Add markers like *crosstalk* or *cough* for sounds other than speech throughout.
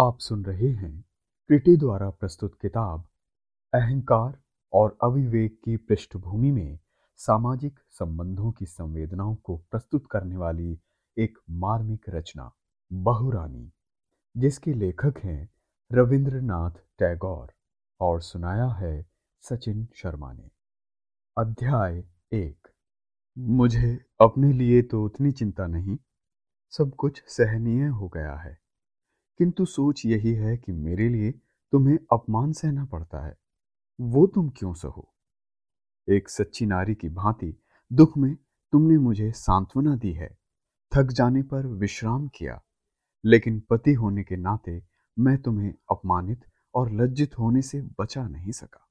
आप सुन रहे हैं क्रिटी द्वारा प्रस्तुत किताब, अहंकार और अविवेक की पृष्ठभूमि में सामाजिक संबंधों की संवेदनाओं को प्रस्तुत करने वाली एक मार्मिक रचना, बहुरानी, जिसके लेखक हैं रविंद्रनाथ टैगोर और सुनाया है सचिन शर्मा ने। अध्याय एक। मुझे अपने लिए तो उतनी चिंता नहीं, सब कुछ सहनीय हो गया है। किंतु सोच यही है कि मेरे लिए तुम्हें अपमान सहना पड़ता है। वो तुम क्यों सहो? एक सच्ची नारी की भांति दुख में तुमने मुझे सांत्वना दी है। थक जाने पर विश्राम किया, लेकिन पति होने के नाते मैं तुम्हें अपमानित और लज्जित होने से बचा नहीं सका।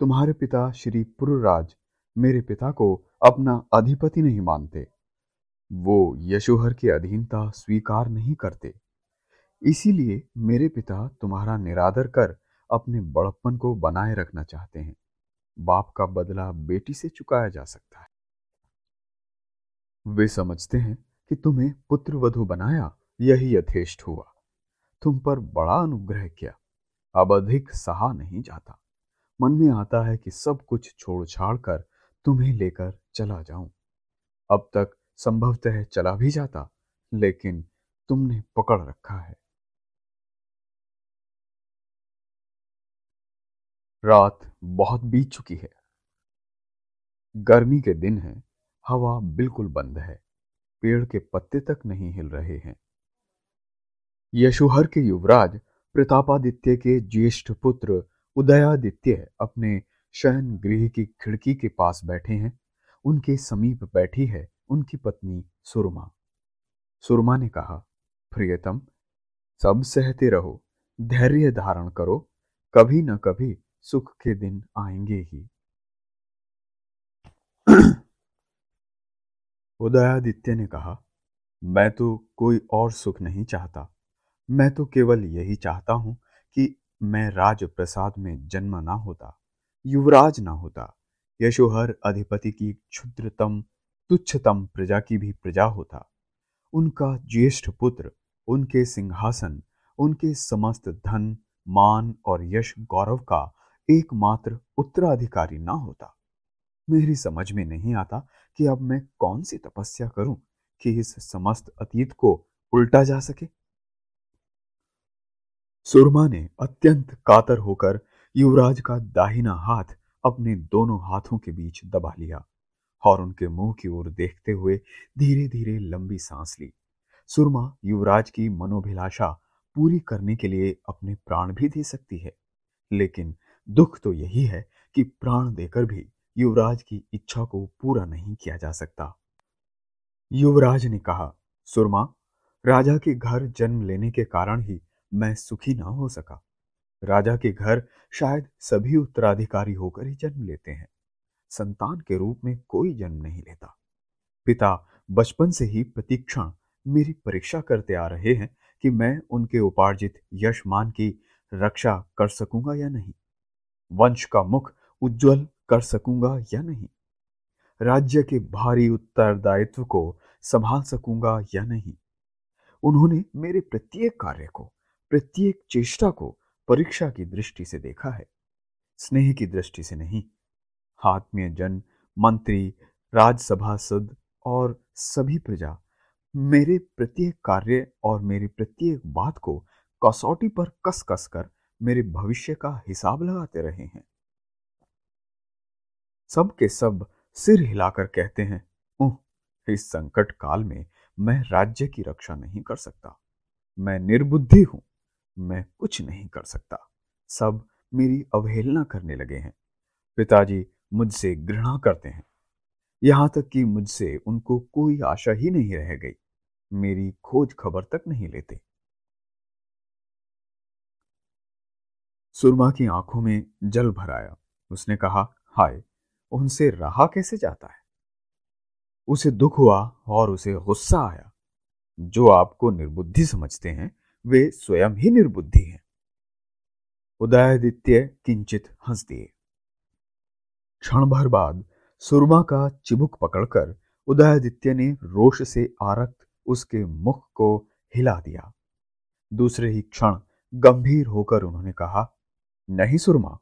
तुम्हारे पिता श्री पुरराज मेरे पिता को अपना अधिपति नहीं मानते। वो यशोहर की अधीनता स्वीकार नहीं करते। इसीलिए मेरे पिता तुम्हारा निरादर कर अपने बड़प्पन को बनाए रखना चाहते हैं। बाप का बदला बेटी से चुकाया जा सकता है। वे समझते हैं कि तुम्हें पुत्र वधु बनाया यही यथेष्ट हुआ। तुम पर बड़ा अनुग्रह किया। अब अधिक सहा नहीं जाता। मन में आता है कि सब कुछ छोड़ छाड़ कर तुम्हें लेकर चला जाऊँ। अब तक संभवतः चला भी जाता, लेकिन तुमने पकड़ रखा है। रात बहुत बीत चुकी है। गर्मी के दिन है, हवा बिल्कुल बंद है, पेड़ के पत्ते तक नहीं हिल रहे हैं। यशोहर के युवराज प्रतापादित्य के ज्येष्ठ पुत्र उदयादित्य अपने शयन गृह की खिड़की के पास बैठे हैं। उनके समीप बैठी है उनकी पत्नी सुरमा। सुरमा ने कहा, प्रियतम, सब सहते रहो, धैर्य धारण करो, कभी न कभी सुख के दिन आएँगे ही। *clears throat* उदयादित्य ने कहा, मैं तो कोई और सुख नहीं चाहता। मैं तो केवल यही चाहता हूँ कि मैं राज प्रसाद में जन्म ना होता, युवराज ना होता, यशोहर अधिपति की क्षुद्रतम, तुच्छतम प्रजा की भी प्रजा होता। उनका ज्येष्ठ पुत्र, उनके सिंहासन, उनके समस्त धन, मान और यश गौरव का एकमात्र उत्तराधिकारी ना होता। मेरी समझ में नहीं आता कि अब मैं कौन सी तपस्या करूँ कि इस समस्त अतीत को उल्टा जा सके। सुरमा ने अत्यंत कातर होकर युवराज का दाहिना हाथ अपने दोनों हाथों के बीच दबा लिया और उनके मुँह की ओर देखते हुए धीरे धीरे लंबी सांस ली। सुरमा युवराज की मनोभिलाषा पूरी करने के लिए अपने प्राण भी दे सकती है, लेकिन दुख तो यही है कि प्राण देकर भी युवराज की इच्छा को पूरा नहीं किया जा सकता। युवराज ने कहा, सुरमा, राजा के घर जन्म लेने के कारण ही मैं सुखी ना हो सका। राजा के घर शायद सभी उत्तराधिकारी होकर ही जन्म लेते हैं। संतान के रूप में कोई जन्म नहीं लेता। पिता, बचपन से ही प्रतीक्षण मेरी परीक्षा करते आ रहे हैं कि मैं उनके उपार्जित यशमान की रक्षा कर सकूँगा या नहीं। वंश का मुख उज्जवल कर सकूँगा या नहीं? राज्य के भारी उत्तरदायित्व को संभाल सकूँगा या नहीं? उन्होंने मेरे प्रत्येक कार्य को, प्रत्येक चेष्टा को परीक्षा की दृष्टि से देखा है। स्नेह की दृष्टि से नहीं। आत्मीय जन, मंत्री राजसभा सद और सभी प्रजा मेरे प्रत्येक कार्य और मेरी प्रत्येक बात को कसौटी पर कस कस कर मेरे भविष्य का हिसाब लगाते रहे हैं। सब के सब सिर हिलाकर कहते हैं उह इस संकट काल में मैं राज्य की रक्षा नहीं कर सकता। मैं निर्बुद्धि हूँ, मैं कुछ नहीं कर सकता। सब मेरी अवहेलना करने लगे हैं। पिताजी मुझसे घृणा करते हैं। यहाँ तक कि मुझसे उनको कोई आशा ही नहीं रह गई। मेरी खोज खबर तक नहीं लेते। सुरमा की आँखों में जल भर आया उसने कहा, हाय, उनसे रहा कैसे जाता है? उसे दुख हुआ और उसे गुस्सा आया। जो आपको निर्बुद्धि समझते हैं, वे स्वयं ही निर्बुद्धि हैं। उदयादित्य किंचित हंस दिए क्षण भर बाद सुरमा का चिबुक पकड़कर उदयादित्य ने रोष से आरक्त उसके मुख को हिला दिया। दूसरे ही क्षण गंभीर होकर उन्होंने कहा नहीं सुरमा।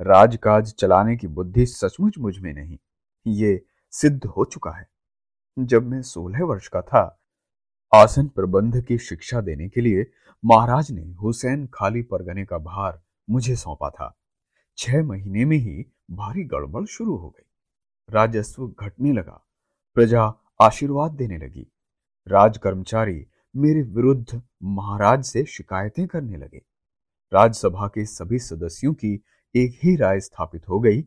राजकाज चलाने की बुद्धि सचमुच मुझमें नहीं, ये सिद्ध हो चुका है। जब मैं सोलह वर्ष का था, आसन प्रबंध की शिक्षा देने के लिए महाराज ने हुसैन खाली परगने का भार मुझे सौंपा था। छह महीने में ही भारी गड़बड़ शुरू हो गई। राजस्व घटने लगा, प्रजा आशीर्वाद देने लगी। राज कर्मचारी मेरे विरुद्ध महाराज से शिकायतें करने लगे। राज्यसभा के सभी सदस्यों की एक ही राय स्थापित हो गई।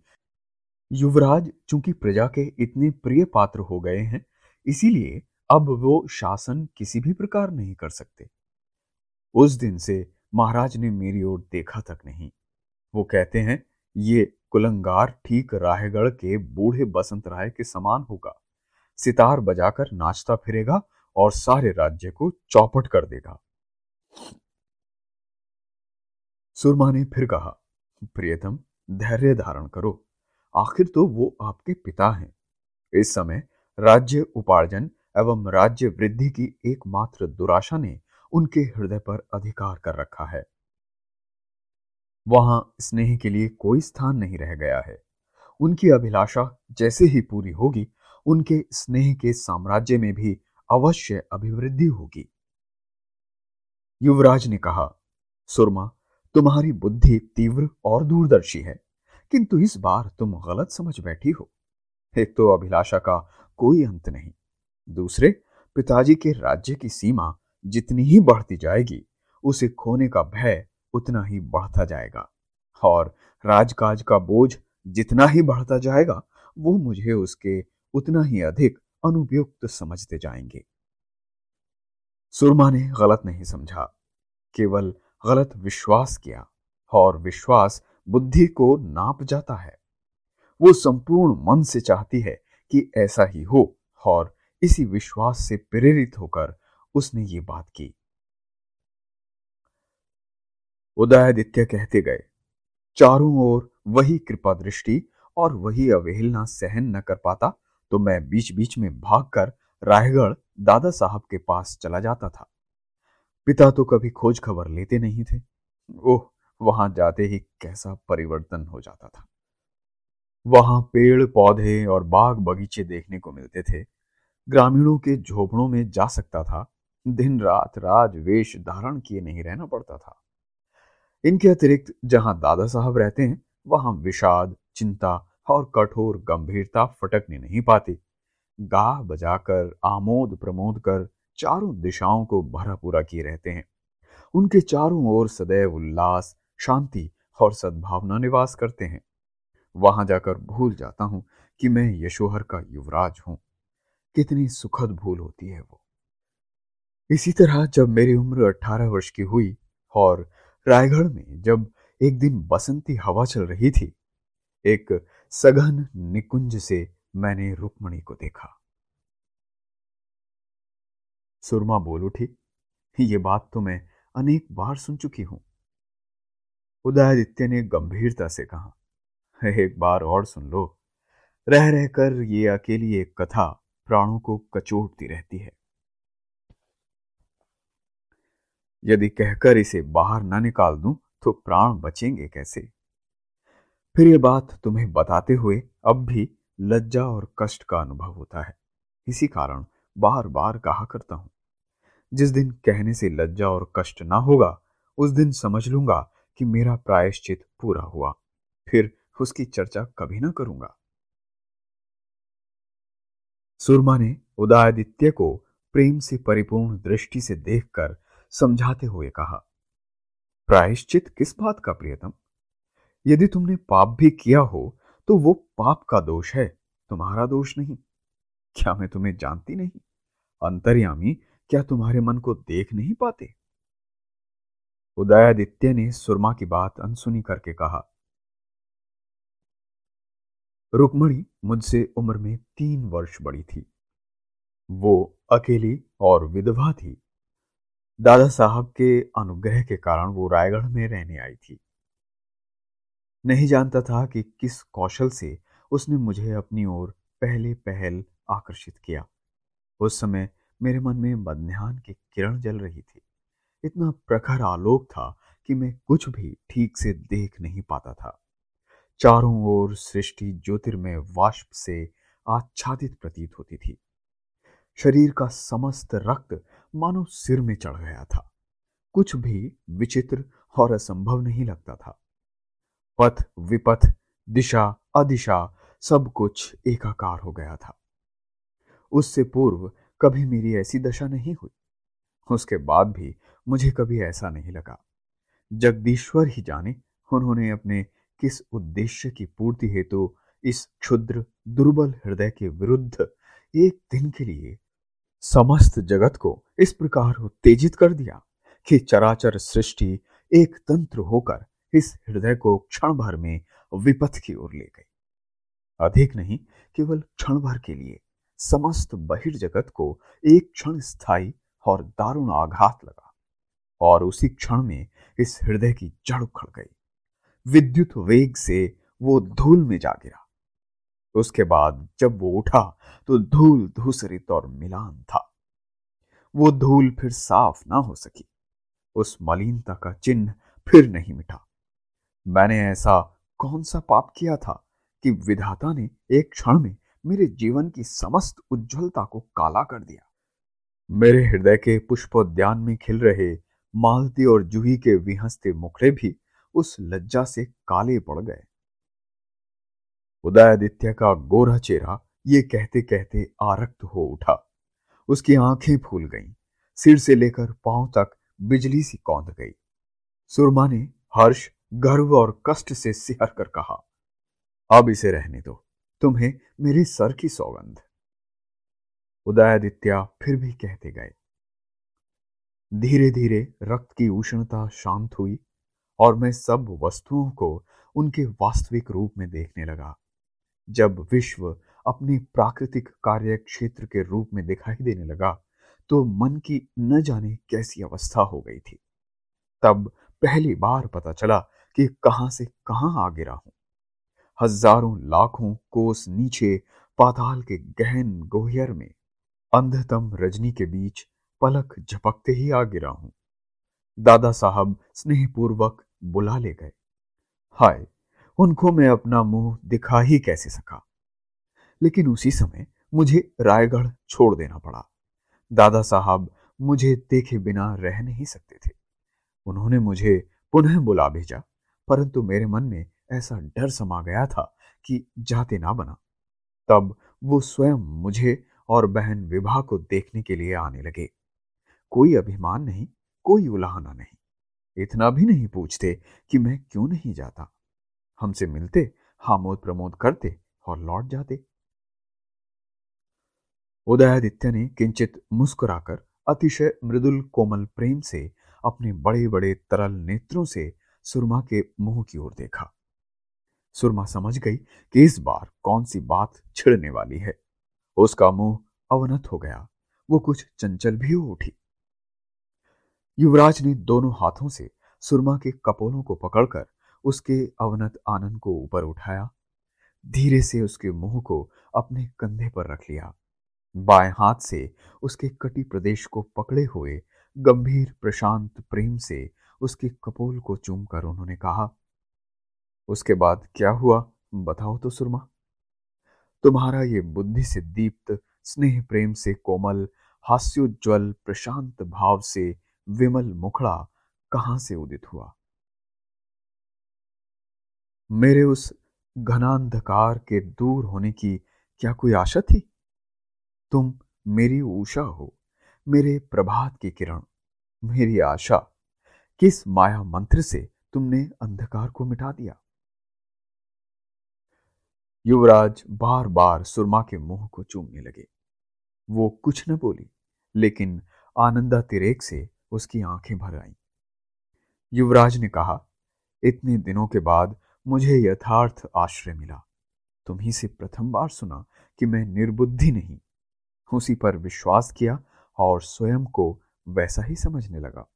युवराज चूँकि प्रजा के इतने प्रिय पात्र हो गए हैं, इसीलिए अब वो शासन किसी भी प्रकार नहीं कर सकते। उस दिन से महाराज ने मेरी ओर देखा तक नहीं। वो कहते हैं, ये कुलंगार ठीक रायगढ़ के बूढ़े बसंत राय के समान होगा। सितार बजाकर नाचता फिरेगा और सारे राज्य को चौपट कर देगा। सुरमा ने फिर कहा, प्रियतम, धैर्य धारण करो। आखिर तो वो आपके पिता हैं। इस समय राज्य उपार्जन एवं राज्य वृद्धि की एकमात्र दुराशा ने उनके हृदय पर अधिकार कर रखा है। वहाँ स्नेह के लिए कोई स्थान नहीं रह गया है। उनकी अभिलाषा जैसे ही पूरी होगी, उनके स्नेह के साम्राज्य में भी अवश्य अभिवृद्धि होगी। युवराज ने कहा, सुरमा तुम्हारी बुद्धि तीव्र और दूरदर्शी है, किंतु इस बार तुम गलत समझ बैठी हो। एक तो अभिलाषा का कोई अंत नहीं, दूसरे पिताजी के राज्य की सीमा जितनी ही बढ़ती जाएगी, उसे खोने का भय उतना ही बढ़ता जाएगा, और राजकाज का बोझ जितना ही बढ़ता जाएगा, वो मुझे उसके उतना ही अधिक अनुपयुक्त समझते जाएँगे। सुरमा ने गलत नहीं समझा, केवल गलत विश्वास किया और विश्वास बुद्धि को नाप जाता है। वो संपूर्ण मन से चाहती है कि ऐसा ही हो और इसी विश्वास से प्रेरित होकर उसने ये बात की। उदयादित्य कहते गए, चारों ओर वही कृपा दृष्टि और वही अवहेलना सहन न कर पाता तो मैं बीच बीच में भागकर रायगढ़ दादा साहब के पास चला जाता था। पिता तो कभी खोज खबर लेते नहीं थे। ओह, वहाँ जाते ही कैसा परिवर्तन हो जाता था। वहाँ पेड़ पौधे और बाग बगीचे देखने को मिलते थे। ग्रामीणों के झोपड़ों में जा सकता था। दिन रात राज वेश धारण किए नहीं रहना पड़ता था। इनके अतिरिक्त जहाँ दादा साहब रहते हैं, वहाँ विषाद, चिंता और कठोर गंभीरता फटकने नहीं पाती। गा बजाकर, आमोद प्रमोद कर चारों दिशाओं को भरा पूरा किए रहते हैं। उनके चारों ओर सदैव उल्लास, शांति और सद्भावना निवास करते हैं। वहाँ जाकर भूल जाता हूँ कि मैं यशोहर का युवराज हूँ। कितनी सुखद भूल होती है वो। इसी तरह जब मेरी उम्र अठारह वर्ष की हुई और रायगढ़ में जब एक दिन बसंती हवा चल रही थी, एक सघन निकुंज से मैंने रुक्मणी को देखा। सुरमा बोल उठी, ये बात तो मैं अनेक बार सुन चुकी हूँ। उदयादित्य ने गंभीरता से कहा, एक बार और सुन लो। रह रहकर ये अकेली एक कथा प्राणों को कचोटती रहती है। यदि कहकर इसे बाहर न निकाल दूँ तो प्राण बचेंगे कैसे? फिर यह बात तुम्हें बताते हुए अब भी लज्जा और कष्ट का अनुभव होता है। इसी कारण बार बार कहा करता हूँ। जिस दिन कहने से लज्जा और कष्ट ना होगा, उस दिन समझ लूँगा कि मेरा प्रायश्चित पूरा हुआ। फिर उसकी चर्चा कभी ना करूँगा। सुरमा ने उदयादित्य को प्रेम से परिपूर्ण दृष्टि से देखकर समझाते हुए कहा, प्रायश्चित किस बात का प्रियतम? यदि तुमने पाप भी किया हो तो वो पाप का दोष है, तुम्हारा दोष नहीं। क्या मैं तुम्हें जानती नहीं? अंतर्यामी, क्या तुम्हारे मन को देख नहीं पाते? उदयादित्य ने सुरमा की बात अनसुनी करके कहा, रुक्मणी मुझसे उम्र में तीन वर्ष बड़ी थी। वो अकेली और विधवा थी। दादा साहब के अनुग्रह के कारण वो रायगढ़ में रहने आई थी। नहीं जानता था कि किस कौशल से उसने मुझे अपनी ओर पहले पहल आकर्षित किया। उस समय मेरे मन में मध्यान्ह की किरण जल रही थी। इतना प्रखर आलोक था कि मैं कुछ भी ठीक से देख नहीं पाता था। चारों ओर सृष्टि ज्योतिर्मय वाष्प से आच्छादित प्रतीत होती थी। शरीर का समस्त रक्त मानो सिर में चढ़ गया था। कुछ भी विचित्र और असंभव नहीं लगता था। पथ, विपथ, दिशा, अदिशा सब कुछ एकाकार हो गया था। उससे पूर्व कभी मेरी ऐसी दशा नहीं हुई। उसके बाद भी मुझे कभी ऐसा नहीं लगा। जगदीश्वर ही जाने उन्होंने अपने किस उद्देश्य की पूर्ति हेतु इस क्षुद्र, दुर्बल हृदय के विरुद्ध एक दिन के लिए समस्त जगत को इस प्रकार उत्तेजित कर दिया कि चराचर सृष्टि एक तंत्र होकर इस हृदय को क्षण भर में विपथ की ओर ले गई। अधिक नहीं, केवल क्षण भर के लिए समस्त बहिर्जगत को एक क्षण स्थायी और दारुण आघात लगा, और उसी क्षण में इस हृदय की जड़ उखड़ गई। विद्युत वेग से वो धूल में जा गिरा। उसके बाद जब वो उठा तो धूल धूसरित और मिलान था। वो धूल फिर साफ़ ना हो सकी। उस मलिनता का चिन्ह फिर नहीं मिटा। मैंने ऐसा कौन सा पाप किया था कि विधाता ने एक क्षण में मेरे जीवन की समस्त उज्जवलता को काला कर दिया। मेरे हृदय के पुष्पोद्यान में खिल रहे मालती और जूही के विहंसते मुखड़े भी उस लज्जा से काले पड़ गए। उदयादित्य का गोरा चेहरा ये कहते कहते आरक्त हो उठा। उसकी आँखें फूल गईं, सिर से लेकर पाँव तक बिजली सी कौंध गई। सुरमा ने हर्ष गर्व और कष्ट से सिहर कर कहा अब इसे रहने दो। तुम्हें मेरे सर की सौगंध। उदयादित्य फिर भी कहते गए। धीरे धीरे रक्त की उष्णता शांत हुई और मैं सब वस्तुओं को उनके वास्तविक रूप में देखने लगा। जब विश्व अपने प्राकृतिक कार्य क्षेत्र के रूप में दिखाई देने लगा तो मन की न जाने कैसी अवस्था हो गई थी। तब पहली बार पता चला कि कहाँ से कहाँ आ गिरा हूँ। हज़ारों लाखों कोस नीचे पाताल के गहन गोहियर में, अंधतम रजनी के बीच पलक झपकते ही आ गिरा हूँ दादा साहब स्नेहपूर्वक बुला ले गए। हाय, उनको मैं अपना मुँह दिखा ही कैसे सका? लेकिन उसी समय मुझे रायगढ़ छोड़ देना पड़ा। दादा साहब मुझे देखे बिना रह नहीं सकते थे। उन्होंने मुझे पुनः बुला भेजा, परंतु मेरे मन में ऐसा डर समा गया था कि जाते ना बना। तब वो स्वयं मुझे और बहन विवाह को देखने के लिए आने लगे। कोई अभिमान नहीं, कोई उलाहना नहीं। इतना भी नहीं पूछते कि मैं क्यों नहीं जाता। हमसे मिलते, हामोद प्रमोद करते और लौट जाते। उदयादित्य ने किंचित मुस्कुराकर अतिशय मृदुल कोमल प्रेम से अपने बड़े बड़े तरल नेत्रों से सुरमा के मुँह की ओर देखा। सुरमा समझ गई कि इस बार कौन सी बात छिड़ने वाली है। उसका मुँह अवनत हो गया। वो कुछ चंचल भी हो उठी। युवराज ने दोनों हाथों से सुरमा के कपोलों को पकड़कर उसके अवनत आनंद को ऊपर उठाया। धीरे से उसके मुँह को अपने कंधे पर रख लिया। बाएँ हाथ से उसके कटी प्रदेश को पकड़े हुए गंभीर प्रशांत प्रेम से उसके कपोल को चूमकर उन्होंने कहा उसके बाद क्या हुआ? बताओ तो सुरमा। तुम्हारा ये बुद्धि से दीप्त, स्नेह प्रेम से कोमल हास्योज्वल प्रशांत भाव से विमल मुखड़ा कहाँ से उदित हुआ? मेरे उस घनांधकार के दूर होने की क्या कोई आशा थी? तुम मेरी ऊषा हो, मेरे प्रभात की किरण, मेरी आशा। किस माया मंत्र से तुमने अंधकार को मिटा दिया? युवराज बार बार सुरमा के मुँह को चूमने लगे। वो कुछ न बोली, लेकिन आनंदा तिरेक से उसकी आँखें भर आईं। युवराज ने कहा, इतने दिनों के बाद मुझे यथार्थ आश्रय मिला। तुम्ही से प्रथम बार सुना कि मैं निर्बुद्धि नहीं। उसी पर विश्वास किया और स्वयं को वैसा ही समझने लगा।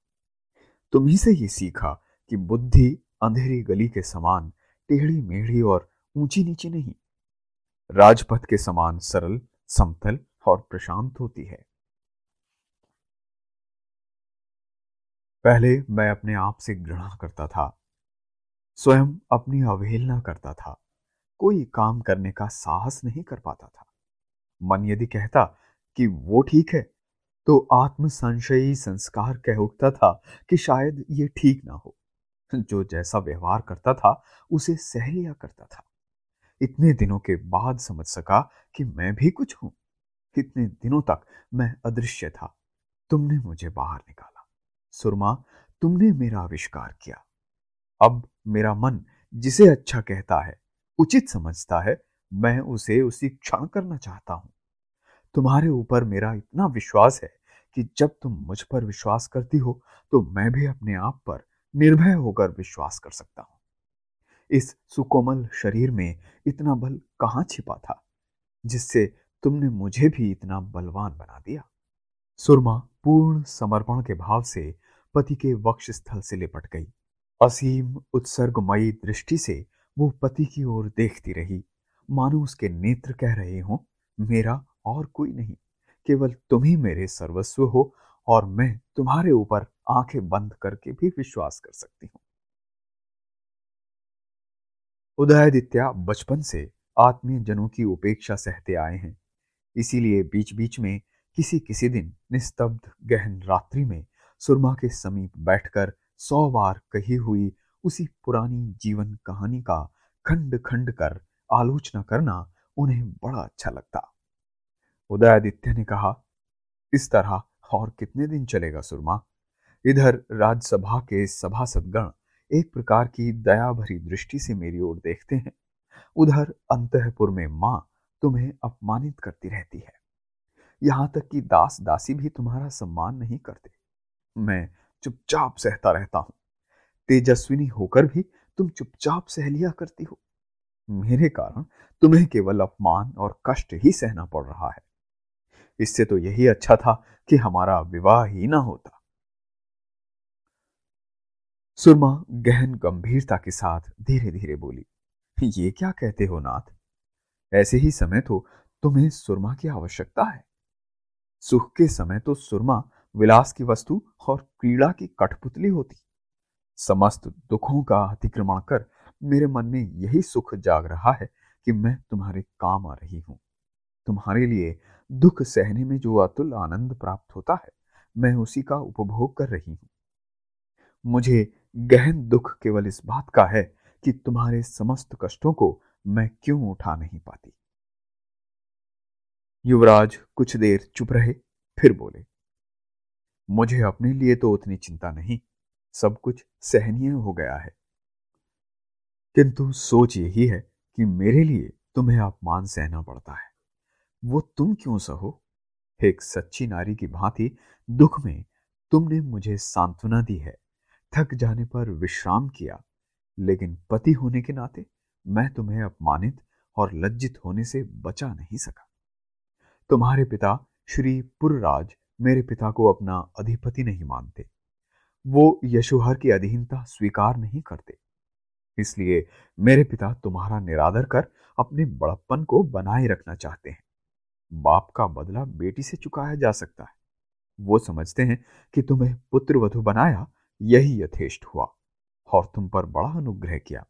तुम्ही से ये सीखा कि बुद्धि अंधेरी गली के समान टेढ़ी मेढ़ी और ऊँची नीची नहीं। राजपथ के समान सरल, समतल और प्रशांत होती है। पहले मैं अपने आप से घृणा करता था, स्वयं अपनी अवहेलना करता था, कोई काम करने का साहस नहीं कर पाता था। मन यदि कहता कि वो ठीक है तो आत्म संशयी संस्कार कह उठता था कि शायद ये ठीक ना हो। जो जैसा व्यवहार करता था, उसे सह लिया करता था। इतने दिनों के बाद समझ सका कि मैं भी कुछ हूँ। इतने दिनों तक मैं अदृश्य था। तुमने मुझे बाहर निकाला। सुरमा, तुमने मेरा आविष्कार किया। अब मेरा मन जिसे अच्छा कहता है, उचित समझता है, मैं उसे उसी क्षण करना चाहता हूँ। तुम्हारे ऊपर मेरा इतना विश्वास है कि जब तुम मुझ पर विश्वास करती हो तो मैं भी अपने आप पर निर्भय होकर विश्वास कर सकता हूँ। इस सुकोमल शरीर में इतना बल कहाँ छिपा था, जिससे तुमने मुझे भी इतना बलवान बना दिया? सुरमा पूर्ण समर्पण के भाव से पति के वक्ष स्थल से लिपट गई। असीम, उत्सर्गमयी दृष्टि से वो पति की ओर देखती रही। मानो उसके नेत्र कह रहे हो, मेरा और कोई नहीं, केवल तुम ही मेरे सर्वस्व हो और मैं तुम्हारे ऊपर आँखें बंद करके भी विश्वास कर सकती हूँ। उदयादित्य बचपन से आत्मीय जनों की उपेक्षा सहते आए हैं। इसीलिए बीच बीच में किसी किसी दिन निस्तब्ध गहन रात्रि में सुरमा के समीप बैठकर सौ बार कही हुई उसी पुरानी जीवन कहानी का खंड खंड कर आलोचना करना उन्हें बड़ा अच्छा लगता। उदयादित्य ने कहा, इस तरह और कितने दिन चलेगा सुरमा? इधर राज्यसभा के सभासदगण एक प्रकार की दया भरी दृष्टि से मेरी ओर देखते हैं। उधर अंतपुर में माँ तुम्हें अपमानित करती रहती है। यहाँ तक कि दास दासी भी तुम्हारा सम्मान नहीं करते। मैं चुपचाप सहता रहता हूँ। तेजस्विनी होकर भी तुम चुपचाप सह लिया करती हो। मेरे कारण तुम्हें केवल अपमान और कष्ट ही सहना पड़ रहा है। इससे तो यही अच्छा था कि हमारा विवाह ही ना होता। सुरमा गहन गंभीरता के साथ धीरे धीरे बोली, ये क्या कहते हो नाथ? ऐसे ही समय तो तुम्हें सुरमा की आवश्यकता है। सुख के समय तो सुरमा विलास की वस्तु और क्रीड़ा की कठपुतली होती। समस्त दुखों का अतिक्रमण कर मेरे मन में यही सुख जाग रहा है कि मैं तुम्हारे काम आ रही हूँ। तुम्हारे लिए दुख सहने में जो अतुल आनंद प्राप्त होता है, मैं उसी का उपभोग कर रही हूँ। मुझे गहन दुख केवल इस बात का है कि तुम्हारे समस्त कष्टों को मैं क्यों उठा नहीं पाती? युवराज कुछ देर चुप रहे, फिर बोले, मुझे अपने लिए तो उतनी चिंता नहीं, सब कुछ सहनीय हो गया है। किंतु सोच यही है कि मेरे लिए तुम्हें अपमान सहना पड़ता है। वो तुम क्यों सहो एक सच्ची नारी की भांति दुख में तुमने मुझे सांत्वना दी है। थक जाने पर विश्राम किया, लेकिन पति होने के नाते मैं तुम्हें अपमानित और लज्जित होने से बचा नहीं सका। तुम्हारे पिता श्री पुरराज मेरे पिता को अपना अधिपति नहीं मानते। वो यशोहर की अधीनता स्वीकार नहीं करते। इसलिए मेरे पिता तुम्हारा निरादर कर अपने बड़प्पन को बनाए रखना चाहते हैं। बाप का बदला बेटी से चुकाया जा सकता है। वो समझते हैं कि तुम्हें पुत्र वधु बनाया यही यथेष्ट हुआ और तुम पर बड़ा अनुग्रह किया।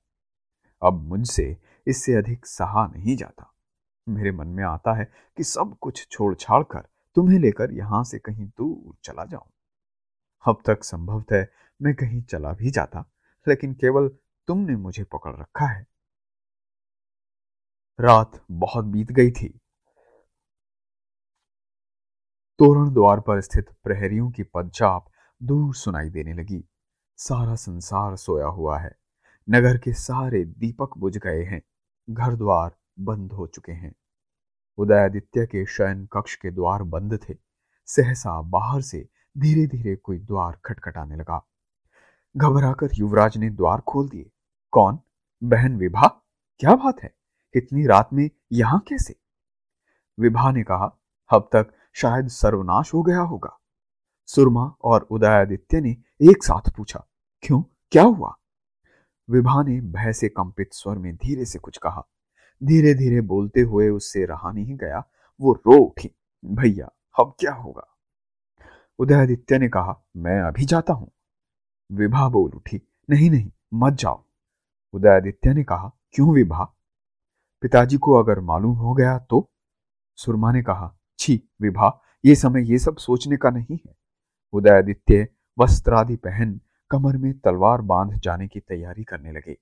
अब मुझसे इससे अधिक सहा नहीं जाता। मेरे मन में आता है कि सब कुछ छोड़ छाड़ कर तुम्हें लेकर यहाँ से कहीं दूर चला जाऊँ। अब तक संभवतः मैं कहीं चला भी जाता, लेकिन केवल तुमने मुझे पकड़ रखा है। रात बहुत बीत गई थी। तोरण द्वार पर स्थित प्रहरियों की पदचाप दूर सुनाई देने लगी। सारा संसार सोया हुआ है। नगर के सारे दीपक बुझ गए हैं। घर द्वार बंद हो चुके हैं। उदयादित्य के शयन कक्ष के द्वार बंद थे। सहसा बाहर से धीरे धीरे कोई द्वार खटखटाने लगा। घबराकर युवराज ने द्वार खोल दिए। कौन? बहन विभा? क्या बात है? इतनी रात में यहाँ कैसे? विभा ने कहा, अब तक शायद सर्वनाश हो गया होगा। सुरमा और उदयादित्य ने एक साथ पूछा, क्यों? क्या हुआ? विभा ने भय से कंपित स्वर में धीरे से कुछ कहा। धीरे धीरे बोलते हुए उससे रहा नहीं गया, वो रो उठी, भैया, अब क्या होगा? उदयादित्य ने कहा, मैं अभी जाता हूँ। विभा बोल उठी, नहीं नहीं, मत जाओ। उदयादित्य ने कहा, क्यों विभा? पिताजी को अगर मालूम हो गया तो? सुरमा ने कहा, छी विभा, ये समय ये सब सोचने का नहीं है। उदयादित्य वस्त्रादि पहन कमर में तलवार बाँध जाने की तैयारी करने लगे।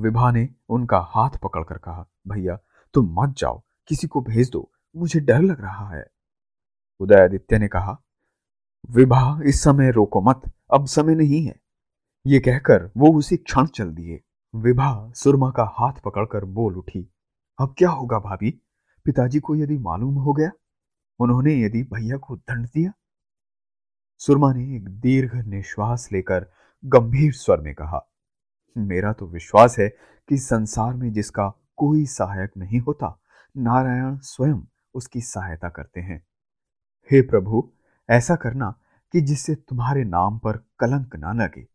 विभा ने उनका हाथ पकड़कर कहा, भैया, तुम मत जाओ। किसी को भेज दो। मुझे डर लग रहा है। उदयादित्य ने कहा, विभा, इस समय रोको मत। अब समय नहीं है। ये कहकर वो उसी क्षण चल दिए विभा सुरमा का हाथ पकड़कर बोल उठी, अब क्या होगा भाभी? पिताजी को यदि मालूम हो गया? उन्होंने यदि भैया को दंड दिया? सुरमा ने एक दीर्घ निश्वास लेकर गंभीर स्वर में कहा, मेरा तो विश्वास है कि संसार में जिसका कोई सहायक नहीं होता, नारायण स्वयं उसकी सहायता करते हैं। हे प्रभु, ऐसा करना कि जिससे तुम्हारे नाम पर कलंक ना लगे।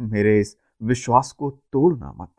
मेरे इस विश्वास को तोड़ना मत।